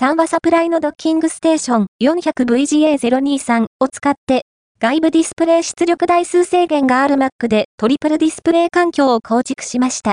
3話サプライのドッキングステーション 400VGA023 を使って、外部ディスプレイ出力台数制限がある Mac でトリプルディスプレイ環境を構築しました。